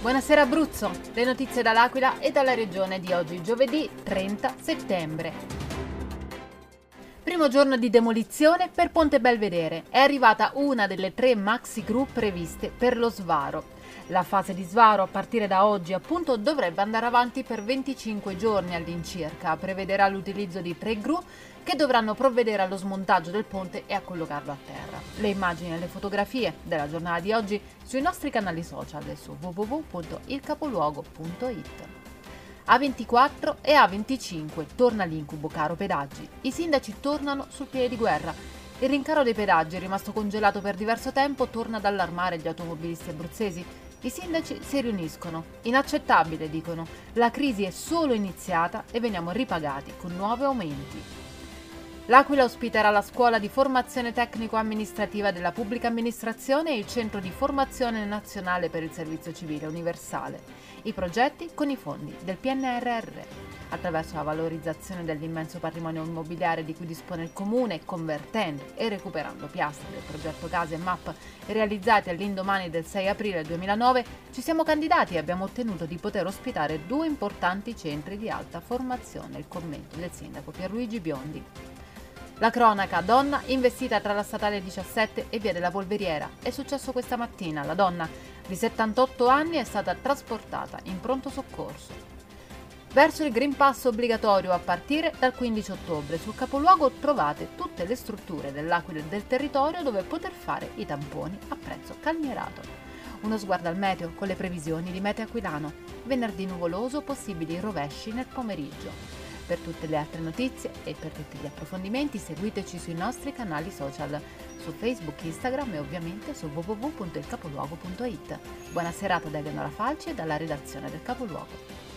Buonasera Abruzzo, le notizie dall'Aquila e dalla regione di oggi, giovedì 30 settembre. Primo giorno di demolizione per Ponte Belvedere. È arrivata una delle tre maxi gru previste per lo svaro. La fase di svaro a partire da oggi appunto dovrebbe andare avanti per 25 giorni all'incirca. Prevederà l'utilizzo di tre gru che dovranno provvedere allo smontaggio del ponte e a collocarlo a terra. Le immagini e le fotografie della giornata di oggi sui nostri canali social e su www.ilcapoluogo.it. A24 e A25 torna l'incubo caro pedaggi. I sindaci tornano sul piede di guerra. Il rincaro dei pedaggi, rimasto congelato per diverso tempo, torna ad allarmare gli automobilisti abruzzesi i sindaci si riuniscono. Inaccettabile, dicono. La crisi è solo iniziata e veniamo ripagati con nuovi aumenti. L'Aquila ospiterà la scuola di formazione tecnico-amministrativa della pubblica amministrazione e il centro di formazione nazionale per il servizio civile universale. I progetti con i fondi del PNRR attraverso la valorizzazione dell'immenso patrimonio immobiliare di cui dispone il Comune, convertendo e recuperando piastre del progetto Case MAP realizzati all'indomani del 6 aprile 2009, ci siamo candidati e abbiamo ottenuto di poter ospitare due importanti centri di alta formazione, il commento del sindaco Pierluigi Biondi. La cronaca, donna investita tra la statale 17 e via della Polveriera. È successo questa mattina. La donna di 78 anni è stata trasportata in pronto soccorso verso il Green Pass obbligatorio a partire dal 15 ottobre. Sul capoluogo trovate tutte le strutture dell'Aquila e del territorio dove poter fare i tamponi a prezzo calmierato. Uno sguardo al meteo con le previsioni di Meteo Aquilano. Venerdì nuvoloso, possibili rovesci nel pomeriggio. Per tutte le altre notizie e per tutti gli approfondimenti seguiteci sui nostri canali social, su Facebook, Instagram e ovviamente su www.ilcapoluogo.it. Buona serata da Eleonora Falci e dalla redazione del Capoluogo.